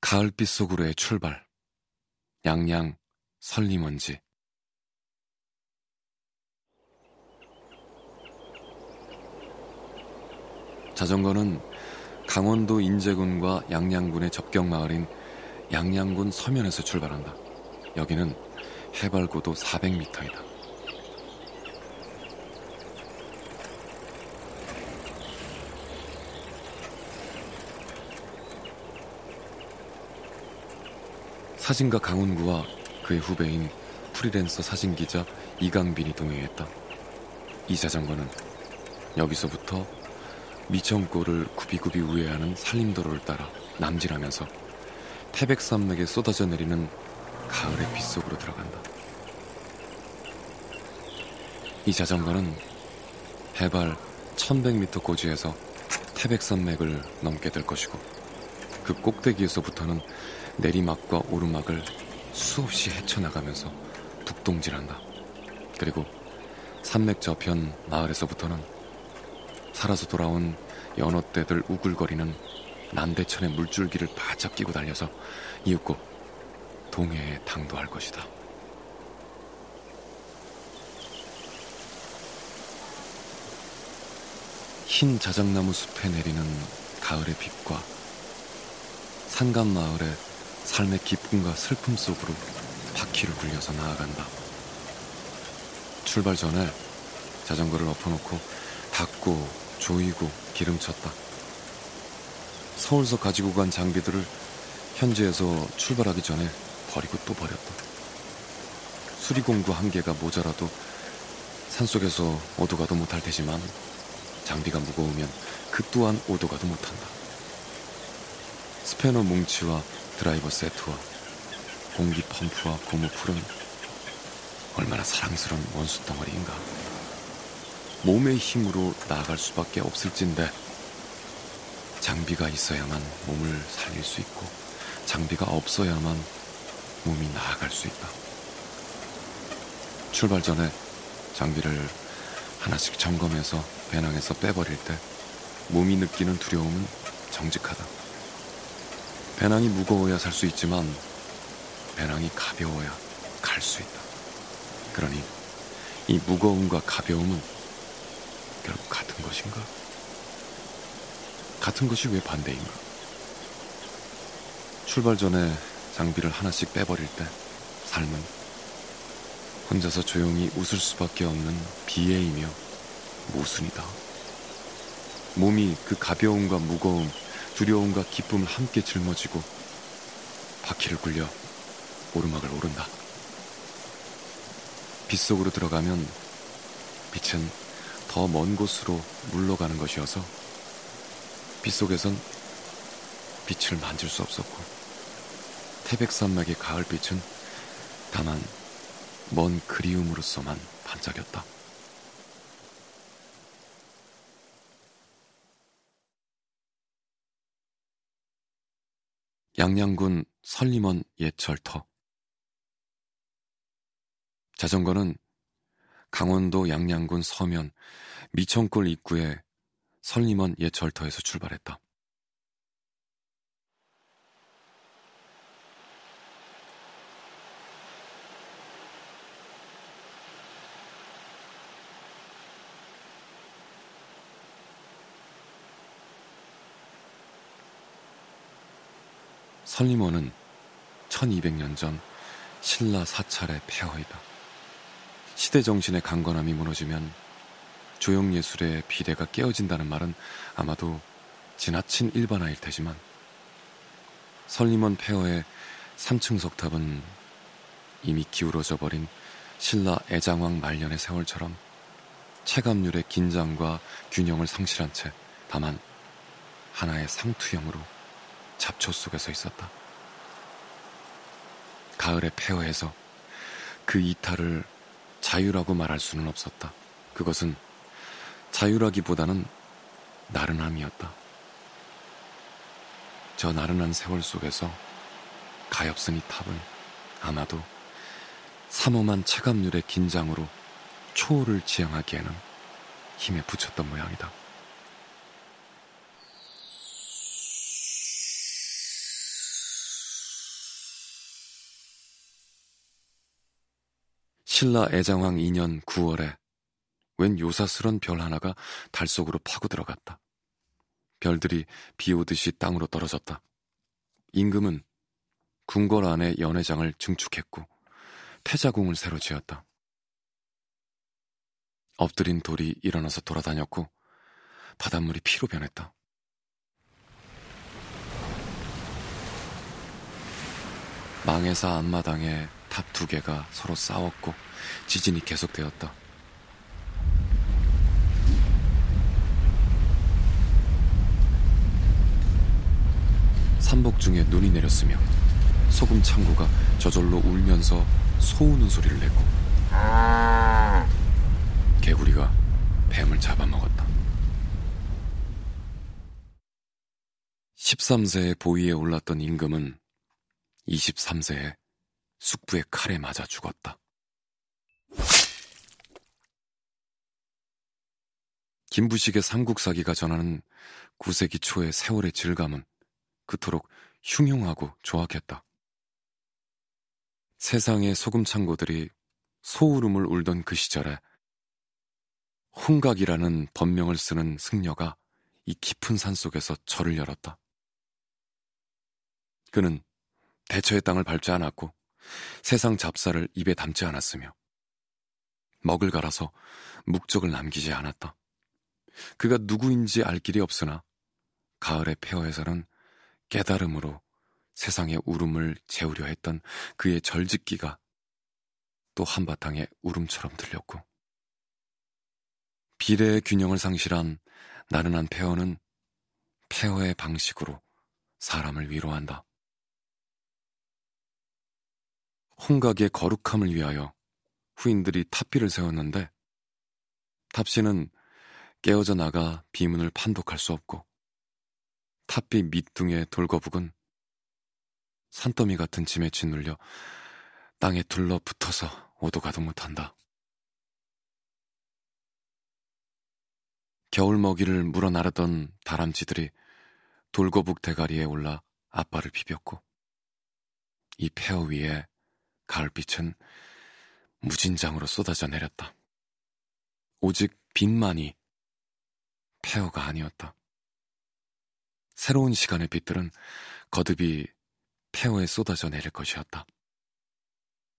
가을빛 속으로의 출발. 양양 설리먼지. 자전거는 강원도 인제군과 양양군의 접경 마을인 양양군 서면에서 출발한다. 여기는 해발 고도 400m이다. 사진가 강훈구와 그의 후배인 프리랜서 사진기자 이강빈이 동행했다. 이 자전거는 여기서부터 미천골을 구비구비 우회하는 산림도로를 따라 남진하면서 태백산맥에 쏟아져 내리는 가을의 빗속으로 들어간다. 이 자전거는 해발 1100m 고지에서 태백산맥을 넘게 될 것이고 그 꼭대기에서부터는 내리막과 오르막을 수없이 헤쳐나가면서 북동질한다. 그리고 산맥 저편 마을에서부터는 살아서 돌아온 연어떼들 우글거리는 남대천의 물줄기를 바짝 끼고 달려서 이윽고 동해에 당도할 것이다. 흰 자작나무 숲에 내리는 가을의 빛과 산간 마을의 삶의 기쁨과 슬픔 속으로 바퀴를 굴려서 나아간다. 출발 전에 자전거를 엎어놓고 닦고 조이고 기름쳤다. 서울서 가지고 간 장비들을 현지에서 출발하기 전에 버리고 또 버렸다. 수리공구 한 개가 모자라도 산속에서 오도가도 못할 테지만 장비가 무거우면 그 또한 오도가도 못한다. 스패너 뭉치와 드라이버 세트와 공기 펌프와 고무 풀은 얼마나 사랑스러운 원수 덩어리인가. 몸의 힘으로 나아갈 수밖에 없을진데 장비가 있어야만 몸을 살릴 수 있고 장비가 없어야만 몸이 나아갈 수 있다. 출발 전에 장비를 하나씩 점검해서 배낭에서 빼버릴 때 몸이 느끼는 두려움은 정직하다. 배낭이 무거워야 살 수 있지만 배낭이 가벼워야 갈 수 있다. 그러니 이 무거움과 가벼움은 결국 같은 것인가? 같은 것이 왜 반대인가? 출발 전에 장비를 하나씩 빼버릴 때 삶은 혼자서 조용히 웃을 수밖에 없는 비애이며 모순이다. 몸이 그 가벼움과 무거움, 두려움과 기쁨을 함께 짊어지고 바퀴를 굴려 오르막을 오른다. 빗속으로 들어가면 빛은 더 먼 곳으로 물러가는 것이어서 빗속에선 빛을 만질 수 없었고 태백산맥의 가을빛은 다만 먼 그리움으로서만 반짝였다. 양양군 설림원 옛철터 자전거는 강원도 양양군 서면 미천골 입구에 설림원 옛철터에서 출발했다. 설림원은 1200년 전 신라 사찰의 폐허이다. 시대 정신의 강건함이 무너지면 조형 예술의 비례가 깨어진다는 말은 아마도 지나친 일반화일 테지만 설림원 폐허의 3층 석탑은 이미 기울어져 버린 신라 애장왕 말년의 세월처럼 체감률의 긴장과 균형을 상실한 채 다만 하나의 상투형으로 잡초 속에서 있었다. 가을의 폐허에서 그 이탈을 자유라고 말할 수는 없었다. 그것은 자유라기보다는 나른함이었다. 저 나른한 세월 속에서 가엾은 이 탑은 아마도 삼엄한 체감률의 긴장으로 초월을 지향하기에는 힘에 붙였던 모양이다. 신라 애장왕 2년 9월에 웬 요사스런 별 하나가 달 속으로 파고 들어갔다. 별들이 비 오듯이 땅으로 떨어졌다. 임금은 궁궐 안에 연회장을 증축했고 태자궁을 새로 지었다. 엎드린 돌이 일어나서 돌아다녔고 바닷물이 피로 변했다. 망해사 앞마당에 탑 두 개가 서로 싸웠고 지진이 계속되었다. 삼복 중에 눈이 내렸으며 소금 창고가 저절로 울면서 소 우는 소리를 냈고 개구리가 뱀을 잡아먹었다. 13세의 보위에 올랐던 임금은 23세에 숙부의 칼에 맞아 죽었다. 김부식의 삼국사기가 전하는 9세기 초의 세월의 질감은 그토록 흉흉하고 조악했다. 세상의 소금 창고들이 소울음을 울던 그 시절에 홍각이라는 법명을 쓰는 승려가 이 깊은 산 속에서 절을 열었다. 그는 대처의 땅을 밟지 않았고 세상 잡사를 입에 담지 않았으며 먹을 갈아서 묵적을 남기지 않았다. 그가 누구인지 알 길이 없으나 가을의 폐허에서는 깨달음으로 세상의 울음을 재우려 했던 그의 절짓기가 또 한바탕의 울음처럼 들렸고 비례의 균형을 상실한 나른한 폐허는 폐허의 방식으로 사람을 위로한다. 홍각의 거룩함을 위하여 후인들이 탑비를 세웠는데 탑시는 깨어져 나가 비문을 판독할 수 없고 탑비 밑둥의 돌거북은 산더미 같은 짐에 짓눌려 땅에 둘러붙어서 오도 가도 못한다. 겨울 먹이를 물어 나르던 다람쥐들이 돌거북 대가리에 올라 앞발을 비볐고 이 폐허 위에 가을빛은 무진장으로 쏟아져 내렸다. 오직 빛만이 폐허가 아니었다. 새로운 시간의 빛들은 거듭이 폐허에 쏟아져 내릴 것이었다.